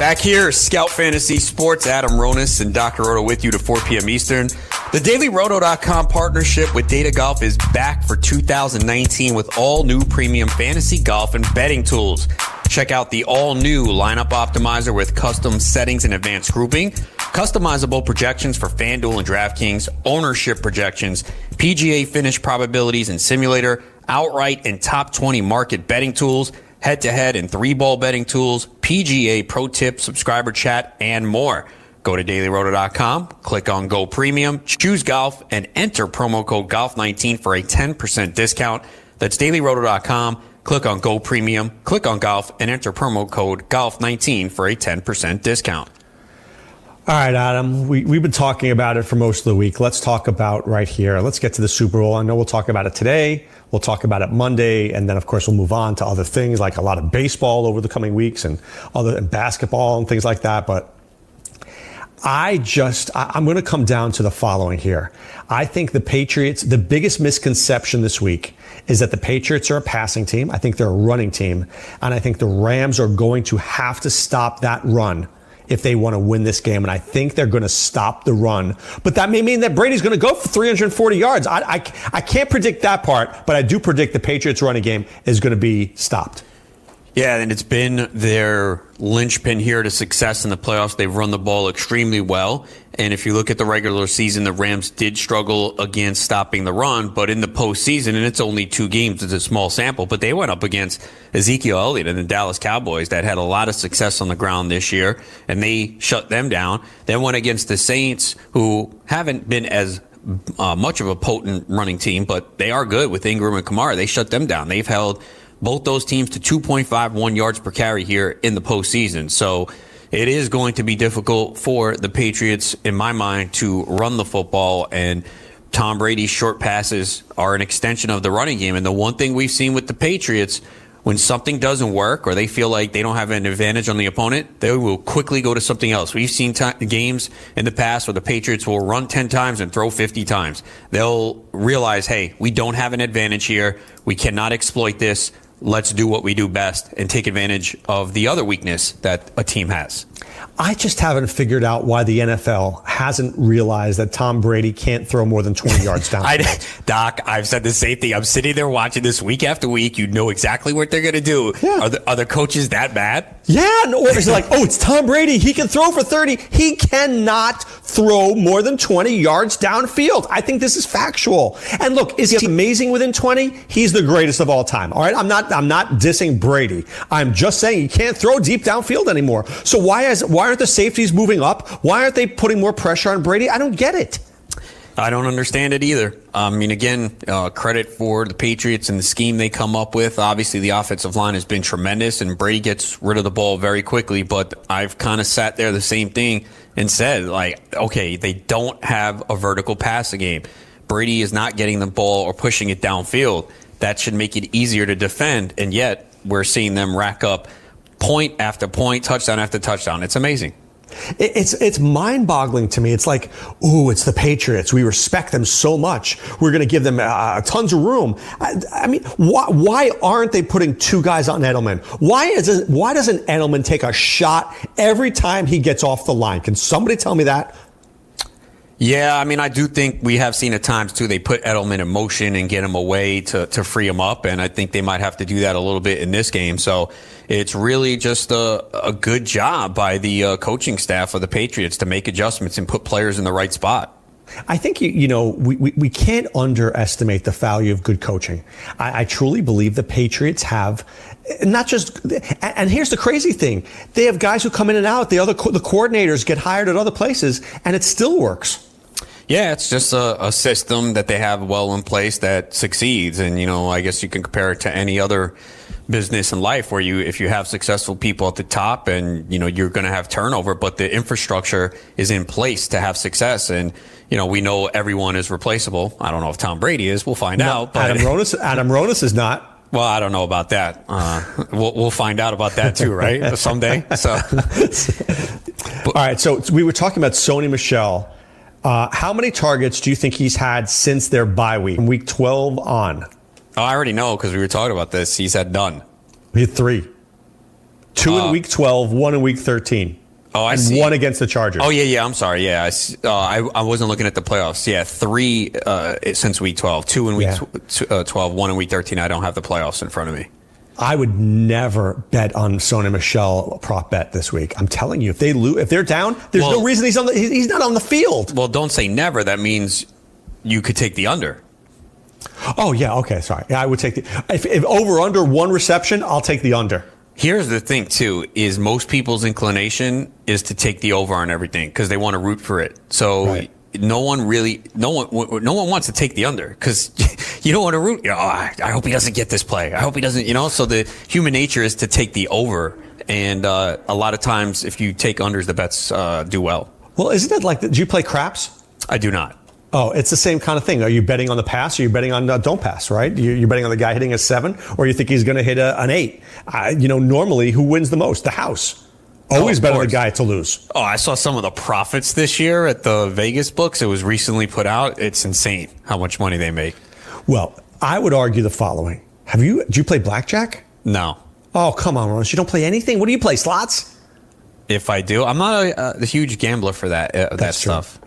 Back here, Scout Fantasy Sports, Adam Ronis and Dr. Roto with you to 4 p.m. Eastern. The DailyRoto.com partnership with Data Golf is back for 2019 with all new premium fantasy golf and betting tools. Check out the all new lineup optimizer with custom settings and advanced grouping, customizable projections for FanDuel and DraftKings, ownership projections, PGA finish probabilities and simulator, outright and top 20 market betting tools, head to head and three ball betting tools, PGA pro tip, subscriber chat, and more. Go to dailyroto.com, click on Go Premium, choose golf, and enter promo code GOLF19 for a 10% discount. That's dailyroto.com. Click on Go Premium, click on Golf, and enter promo code GOLF19 for a 10% discount. All right, Adam, we, we've been talking about it for most of the week. Let's talk about right here. Let's get to the Super Bowl. I know we'll talk about it today. We'll talk about it Monday. And then, of course, we'll move on to other things like a lot of baseball over the coming weeks and other and basketball and things like that. But I just, I, I'm going to come down to the following here. I think the Patriots, the biggest misconception this week is that the Patriots are a passing team. I think they're a running team. And I think the Rams are going to have to stop that run if they want to win this game. And I think they're going to stop the run. But that may mean that Brady's going to go for 340 yards. I, I, I can't predict that part, but I do predict the Patriots running game is going to be stopped. Yeah, and it's been their linchpin here to success in the playoffs. They've run the ball extremely well. And if you look at the regular season, the Rams did struggle against stopping the run. But in the postseason, and it's only two games, it's a small sample, but they went up against Ezekiel Elliott and the Dallas Cowboys that had a lot of success on the ground this year, and they shut them down. Then went against the Saints, who haven't been as uh, much of a potent running team, but they are good with Ingram and Kamara. They shut them down. They've held both those teams to 2.51 yards per carry here in the postseason. So it is going to be difficult for the Patriots, in my mind, to run the football. And Tom Brady's short passes are an extension of the running game. And the one thing we've seen with the Patriots, when something doesn't work or they feel like they don't have an advantage on the opponent, they will quickly go to something else. We've seen t- games in the past where the Patriots will run 10 times and throw 50 times. They'll realize, hey, we don't have an advantage here. We cannot exploit this let's do what we do best and take advantage of the other weakness that a team has. I just haven't figured out why the NFL hasn't realized that Tom Brady can't throw more than 20 yards down. [LAUGHS] I, [LAUGHS] Doc, I've said the same thing. I'm sitting there watching this week after week. You know exactly what they're going to do. Yeah. Are, the, are the coaches that bad? Yeah, or is it like, oh, it's Tom Brady. He can throw for 30. He cannot throw more than 20 yards downfield. I think this is factual. And look, is he amazing within 20? He's the greatest of all time. All right. I'm not, I'm not dissing Brady. I'm just saying he can't throw deep downfield anymore. So why is, why aren't the safeties moving up? Why aren't they putting more pressure on Brady? I don't get it. I don't understand it either. I mean, again, uh, credit for the Patriots and the scheme they come up with. Obviously, the offensive line has been tremendous, and Brady gets rid of the ball very quickly. But I've kind of sat there the same thing and said, like, okay, they don't have a vertical passing game. Brady is not getting the ball or pushing it downfield. That should make it easier to defend, and yet we're seeing them rack up point after point, touchdown after touchdown. It's amazing. It's it's mind boggling to me. It's like, ooh, it's the Patriots. We respect them so much. We're going to give them uh, tons of room. I, I mean, why, why, aren't they putting two guys on Edelman? Why is it, why doesn't Edelman take a shot every time he gets off the line? Can somebody tell me that? Yeah, I mean, I do think we have seen at times too. They put Edelman in motion and get him away to to free him up, and I think they might have to do that a little bit in this game. So it's really just a, a good job by the uh, coaching staff of the Patriots to make adjustments and put players in the right spot. I think, you, you know, we, we, we, can't underestimate the value of good coaching. I, I, truly believe the Patriots have not just, and here's the crazy thing. They have guys who come in and out. The other, the coordinators get hired at other places and it still works. Yeah, it's just a, a, system that they have well in place that succeeds. And, you know, I guess you can compare it to any other business in life where you, if you have successful people at the top and, you know, you're going to have turnover, but the infrastructure is in place to have success. And, you know, we know everyone is replaceable. I don't know if Tom Brady is. We'll find no, out. But Adam Ronis, Adam Ronis is not. Well, I don't know about that. Uh, we'll, we'll find out about that too, right? [LAUGHS] Someday. So, all right. So we were talking about Sony Michel uh, how many targets do you think he's had since their bye week, from week 12 on? Oh, I already know because we were talking about this. He's had none. He had three. Two uh, in week 12, one in week 13. Oh, I and see. One against the Chargers. Oh, yeah, yeah. I'm sorry. Yeah, I, uh, I, I, wasn't looking at the playoffs. Yeah, three uh, since week 12, two in week yeah. tw- uh, 12, one in week 13. I don't have the playoffs in front of me. I would never bet on Sony Michel prop bet this week. I'm telling you, if they lose, if they're down, there's well, no reason he's on the, he's not on the field. Well, don't say never. That means you could take the under. Oh yeah, okay, sorry. Yeah, I would take the if, if over under one reception, I'll take the under. Here's the thing too: is most people's inclination is to take the over on everything because they want to root for it. So. Right no one really, no one, no one wants to take the under because [LAUGHS] you don't want to root. You know, oh, I, I, hope he doesn't get this play. I hope he doesn't. You know, so the human nature is to take the over, and uh, a lot of times, if you take unders, the bets uh, do well. Well, isn't it like? Do you play craps? I do not. Oh, it's the same kind of thing. Are you betting on the pass? Or are you betting on uh, don't pass? Right? You, are betting on the guy hitting a seven, or you think he's going to hit a, an eight? you know, normally, who wins the most? The house. Always oh, better the guy to lose. Oh, I saw some of the profits this year at the Vegas books. It was recently put out. It's insane how much money they make. Well, I would argue the following: Have you? Do you play blackjack? No. Oh, come on, Ron. You don't play anything. What do you play? Slots? If I do, I'm not a, a huge gambler for that uh, that stuff.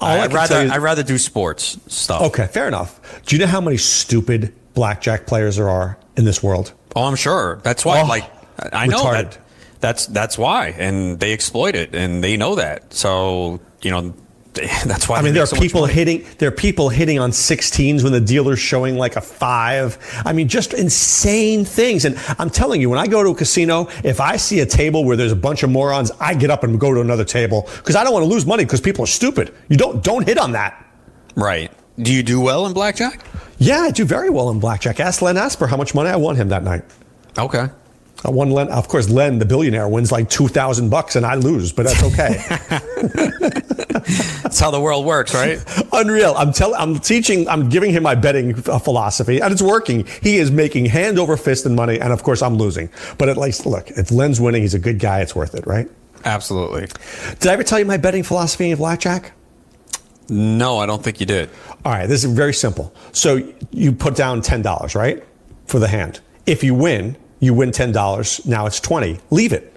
I, would rather I'd rather do sports stuff. Okay, fair enough. Do you know how many stupid blackjack players there are in this world? Oh, I'm sure. That's why. Oh, like, I know retarded. that that's that's why, and they exploit it, and they know that. So you know, [LAUGHS] that's why. I mean, there are so people hitting. There are people hitting on 16s when the dealer's showing like a five. I mean, just insane things. And I'm telling you, when I go to a casino, if I see a table where there's a bunch of morons, I get up and go to another table because I don't want to lose money because people are stupid. You don't don't hit on that. Right. Do you do well in blackjack? Yeah, I do very well in blackjack. Ask Len Asper how much money I won him that night. Okay. Uh, I won Len, of course, Len, the billionaire, wins like two thousand bucks, and I lose, but that's okay. [LAUGHS] that's how the world works, right? [LAUGHS] Unreal. I'm telling, I'm teaching, I'm giving him my betting uh, philosophy, and it's working. He is making hand over fist in money, and of course, I'm losing. But at least, look, if Len's winning, he's a good guy. It's worth it, right? Absolutely. Did I ever tell you my betting philosophy of blackjack? No, I don't think you did. All right, this is very simple. So you put down ten dollars, right, for the hand If you win, you win $10. Now it's 20. Leave it.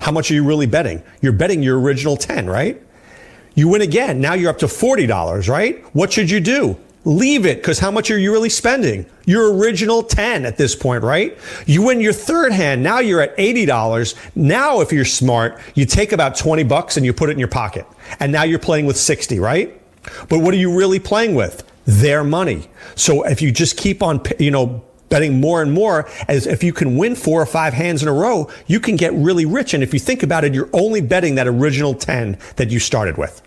How much are you really betting? You're betting your original 10, right? You win again. Now you're up to $40, right? What should you do? Leave it because how much are you really spending? Your original 10 at this point, right? You win your third hand. Now you're at $80. Now, if you're smart, you take about 20 bucks and you put it in your pocket. And now you're playing with 60, right? But what are you really playing with? Their money. So if you just keep on, you know, betting more and more as if you can win four or five hands in a row, you can get really rich. And if you think about it, you're only betting that original 10 that you started with.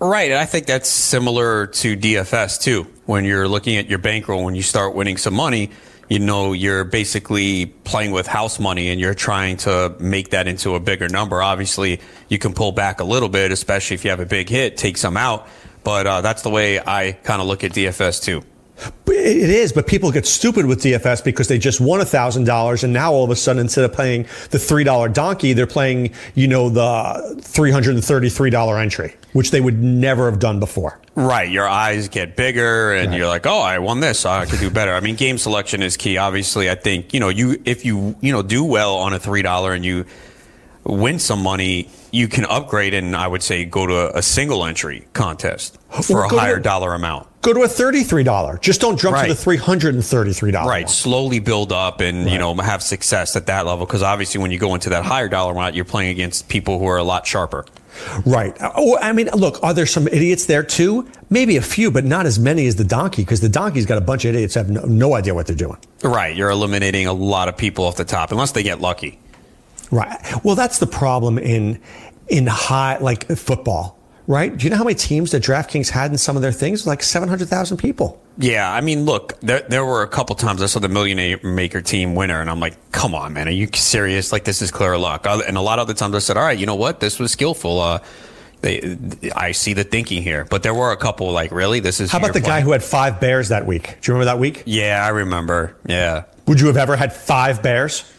Right. And I think that's similar to DFS too. When you're looking at your bankroll, when you start winning some money, you know, you're basically playing with house money and you're trying to make that into a bigger number. Obviously, you can pull back a little bit, especially if you have a big hit, take some out. But uh, that's the way I kind of look at DFS too. It is, but people get stupid with DFS because they just won thousand dollars, and now all of a sudden, instead of playing the three dollar donkey, they're playing, you know, the three hundred and thirty three dollar entry, which they would never have done before. Right, your eyes get bigger, and right. you're like, "Oh, I won this, I could do better." I mean, game selection is key. Obviously, I think you know you if you you know do well on a three dollar and you win some money, you can upgrade and I would say go to a single entry contest for well, a higher to, dollar amount. Go to a $33. Just don't jump right. to the $333. Right. Slowly build up and, right. you know, have success at that level. Cause obviously when you go into that higher dollar amount, you're playing against people who are a lot sharper. Right. Uh, oh, I mean, look, are there some idiots there too? Maybe a few, but not as many as the donkey, because the donkey's got a bunch of idiots have no, no idea what they're doing. Right. You're eliminating a lot of people off the top, unless they get lucky. Right. Well, that's the problem in in high like football, right? Do you know how many teams that DraftKings had in some of their things? Like seven hundred thousand people. Yeah, I mean, look, there, there were a couple times I saw the Millionaire Maker team winner, and I'm like, come on, man, are you serious? Like, this is clear luck. And a lot of the times I said, all right, you know what? This was skillful. Uh, they, I see the thinking here, but there were a couple like, really, this is. How about the guy who had five bears that week? Do you remember that week? Yeah, I remember. Yeah. Would you have ever had five bears?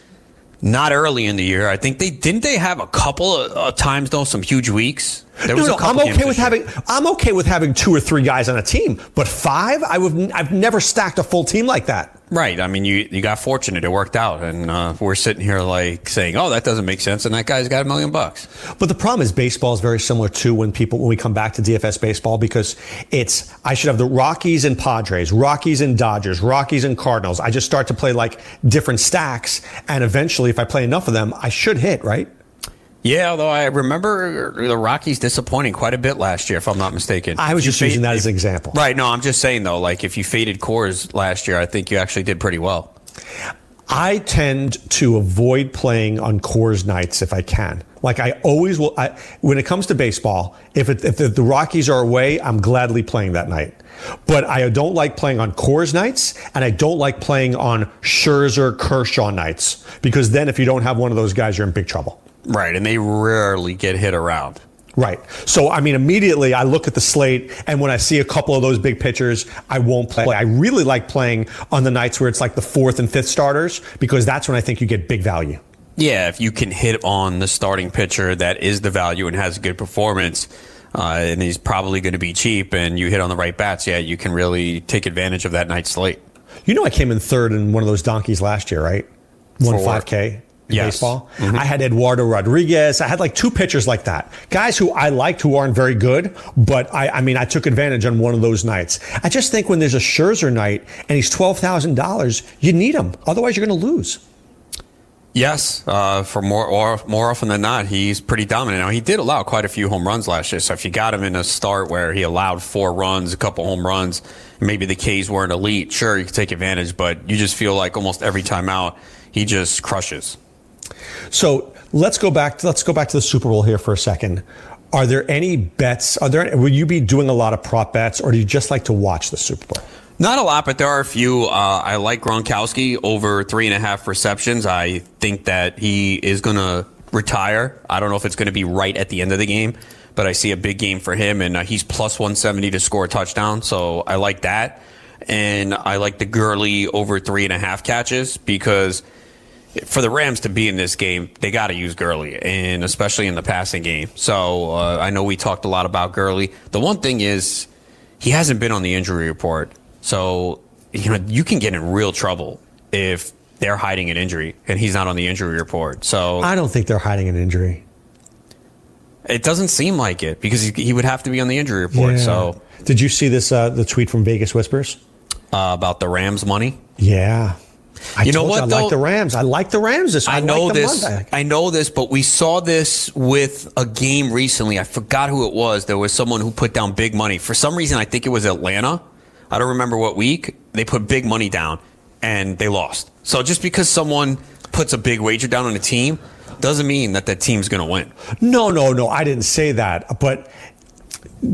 Not early in the year. I think they didn't they have a couple of uh, times though some huge weeks. There was no, no, I'm okay with having I'm okay with having two or three guys on a team, but five, I would I've never stacked a full team like that. Right. I mean, you you got fortunate; it worked out, and uh, we're sitting here like saying, "Oh, that doesn't make sense," and that guy's got a million bucks. But the problem is, baseball is very similar to when people when we come back to DFS baseball because it's I should have the Rockies and Padres, Rockies and Dodgers, Rockies and Cardinals. I just start to play like different stacks, and eventually, if I play enough of them, I should hit right. Yeah, although I remember the Rockies disappointing quite a bit last year, if I'm not mistaken. I was just using that as an example. Right. No, I'm just saying though, like if you faded Coors last year, I think you actually did pretty well. I tend to avoid playing on Coors nights if I can. Like I always will. I, when it comes to baseball, if, it, if the, the Rockies are away, I'm gladly playing that night. But I don't like playing on Coors nights, and I don't like playing on Scherzer Kershaw nights because then if you don't have one of those guys, you're in big trouble. Right, and they rarely get hit around. Right. So, I mean, immediately I look at the slate, and when I see a couple of those big pitchers, I won't play. I really like playing on the nights where it's like the fourth and fifth starters because that's when I think you get big value. Yeah, if you can hit on the starting pitcher that is the value and has a good performance, uh, and he's probably going to be cheap, and you hit on the right bats, yeah, you can really take advantage of that night's slate. You know, I came in third in one of those donkeys last year, right? Won 5K yes. baseball. Mm-hmm. I had Eduardo Rodriguez. I had like two pitchers like that. Guys who I liked who aren't very good, but I, I mean, I took advantage on one of those nights. I just think when there's a Scherzer night and he's $12,000, you need him. Otherwise, you're going to lose. Yes, uh, for more or more often than not, he's pretty dominant. Now he did allow quite a few home runs last year. So if you got him in a start where he allowed four runs, a couple home runs, maybe the K's weren't elite, sure you could take advantage. But you just feel like almost every time out, he just crushes. So let's go back. To, let's go back to the Super Bowl here for a second. Are there any bets? Are there? Will you be doing a lot of prop bets, or do you just like to watch the Super Bowl? Not a lot, but there are a few. Uh, I like Gronkowski over three and a half receptions. I think that he is going to retire. I don't know if it's going to be right at the end of the game, but I see a big game for him, and uh, he's plus 170 to score a touchdown. So I like that. And I like the Gurley over three and a half catches because – for the Rams to be in this game, they got to use Gurley, and especially in the passing game. So uh, I know we talked a lot about Gurley. The one thing is he hasn't been on the injury report, so you know you can get in real trouble if they're hiding an injury and he's not on the injury report. So I don't think they're hiding an injury. It doesn't seem like it because he, he would have to be on the injury report. Yeah. So did you see this? Uh, the tweet from Vegas Whispers uh, about the Rams money. Yeah. I you know what? You I though? like the Rams. I like the Rams. This I, I know like this. I know this, but we saw this with a game recently. I forgot who it was. There was someone who put down big money. For some reason, I think it was Atlanta. I don't remember what week. They put big money down and they lost. So just because someone puts a big wager down on a team doesn't mean that that team's going to win. No, no, no. I didn't say that. But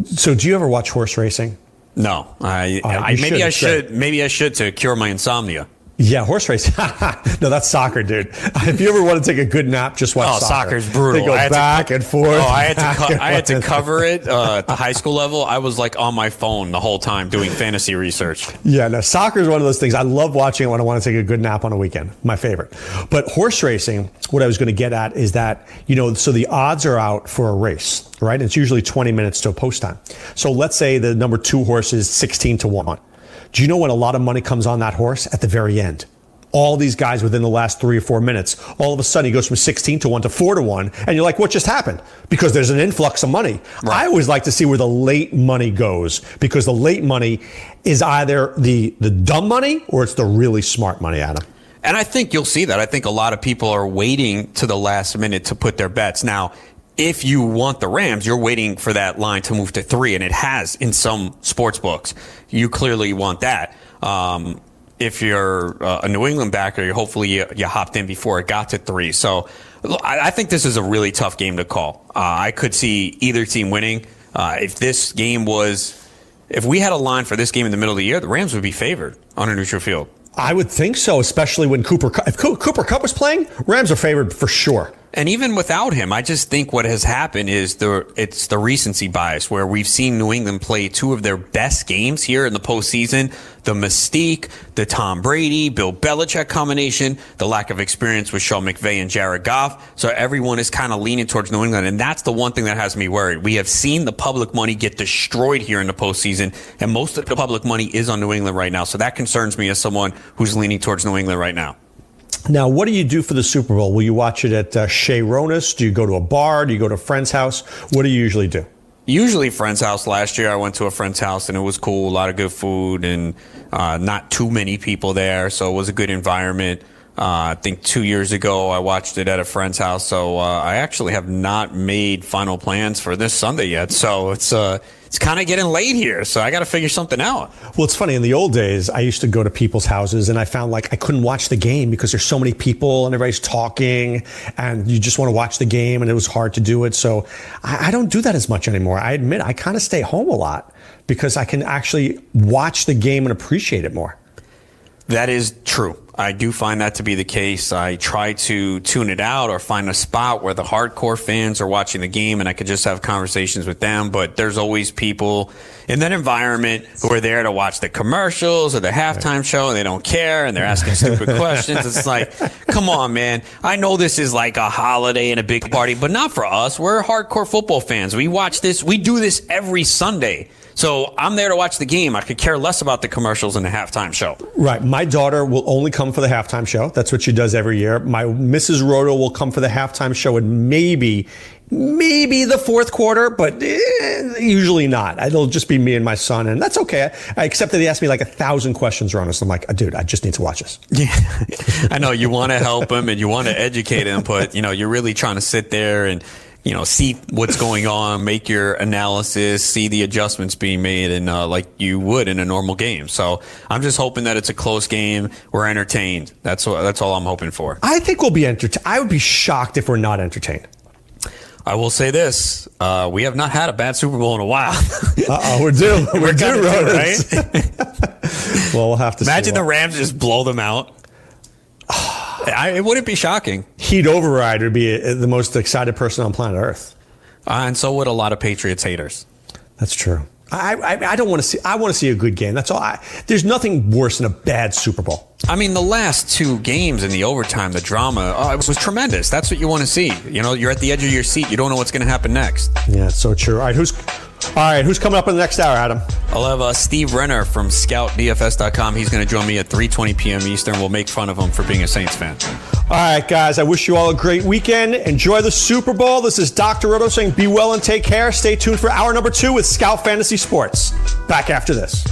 so, do you ever watch horse racing? No, I, I maybe should, I should. Maybe I should to cure my insomnia. Yeah, horse race. [LAUGHS] no, that's soccer, dude. [LAUGHS] If you ever want to take a good nap, just watch. Oh, soccer. soccer's brutal. They go back and forth. Oh, I had to. Co- I had to cover it [LAUGHS] uh, at the high school level. I was like on my phone the whole time doing fantasy research. Yeah, no, soccer is one of those things. I love watching it when I want to take a good nap on a weekend. My favorite. But horse racing, what I was going to get at is that you know, so the odds are out for a race, right? It's usually 20 minutes to a post time. So let's say the number two horse is 16 to one. Do you know when a lot of money comes on that horse? At the very end all these guys within the last three or four minutes. All of a sudden, he goes from 16 to 1 to 4 to 1. And you're like, what just happened? Because there's an influx of money. Right. I always like to see where the late money goes because the late money is either the, the dumb money or it's the really smart money, Adam. And I think you'll see that. I think a lot of people are waiting to the last minute to put their bets. Now, if you want the Rams, you're waiting for that line to move to three, and it has in some sports books. You clearly want that. Um, if you're uh, a New England backer, you hopefully you, you, hopped in before it got to three. So I, I think this is a really tough game to call. Uh, I could see either team winning. Uh, if this game was, if we had a line for this game in the middle of the year, the Rams would be favored on a neutral field. I would think so, especially when Cooper if Cooper Kupp was playing, Rams are favored for sure. And even without him, I just think what has happened is the it's the recency bias where we've seen New England play two of their best games here in the postseason. The mystique, the Tom Brady, Bill Belichick combination, the lack of experience with Sean McVay and Jared Goff. So everyone is kind of leaning towards New England. And that's the one thing that has me worried. We have seen the public money get destroyed here in the postseason, and most of the public money is on New England right now. So that concerns me as someone who's leaning towards New England right now. Now, what do you do for the Super Bowl? Will you watch it at uh, Chez Ronis? Do you go to a bar? Do you go to a friend's house? What do you usually do? Usually, friend's house. Last year, I went to a friend's house and it was cool. A lot of good food and uh, not too many people there, so it was a good environment. Uh, I think two years ago I watched it at a friend's house, so uh, I actually have not made final plans for this Sunday yet. So it's uh, it's kind of getting late here, so I got to figure something out. Well, it's funny. In the old days, I used to go to people's houses, and I found like I couldn't watch the game because there's so many people and everybody's talking, and you just want to watch the game, and it was hard to do it. So I, I don't do that as much anymore. I admit I kind of stay home a lot because I can actually watch the game and appreciate it more. That is true. I do find that to be the case. I try to tune it out or find a spot where the hardcore fans are watching the game and I could just have conversations with them. But there's always people in that environment who are there to watch the commercials or the halftime show and they don't care and they're asking stupid [LAUGHS] questions. It's like, come on, man. I know this is like a holiday and a big party, but not for us. We're hardcore football fans. We watch this, we do this every Sunday. So I'm there to watch the game. I could care less about the commercials and the halftime show. Right. My daughter will only come for the halftime show. That's what she does every year. My Mrs. Roto will come for the halftime show and maybe, maybe the fourth quarter, but eh, usually not. It'll just be me and my son, and that's okay. I, except that he asked me like a thousand questions, Ronis. I'm like, dude, I just need to watch this. Yeah, [LAUGHS] I know you want to help him and you want to educate him, but you know you're really trying to sit there and you know, see what's going on, make your analysis, see the adjustments being made, and uh, like you would in a normal game. So I'm just hoping that it's a close game. We're entertained. That's what, that's all I'm hoping for. I think we'll be entertained. I would be shocked if we're not entertained. I will say this: uh, we have not had a bad Super Bowl in a while. [LAUGHS] Uh oh, we're due. [LAUGHS] We're, we're due, right? [LAUGHS] well, we'll have to imagine the Rams just blow them out. [SIGHS] [SIGHS] I, it wouldn't be shocking. Heat override would be the most excited person on planet Earth. Uh, and so would a lot of Patriots haters. That's true. I, I, I, don't want to see. I want to see a good game. That's all. I, there's nothing worse than a bad Super Bowl. I mean, the last two games in the overtime, the drama oh, it was tremendous. That's what you want to see. You know, you're at the edge of your seat. You don't know what's going to happen next. Yeah, it's so true. All right, who's All right, who's coming up in the next hour, Adam? I'll have uh, Steve Renner from ScoutDFS.com. He's going to join me at 3:20 p.m. Eastern. We'll make fun of him for being a Saints fan. All right, guys. I wish you all a great weekend. Enjoy the Super Bowl. This is Dr. Roto saying, "Be well and take care." Stay tuned for hour number two with Scout Fantasy Sports. Back after this.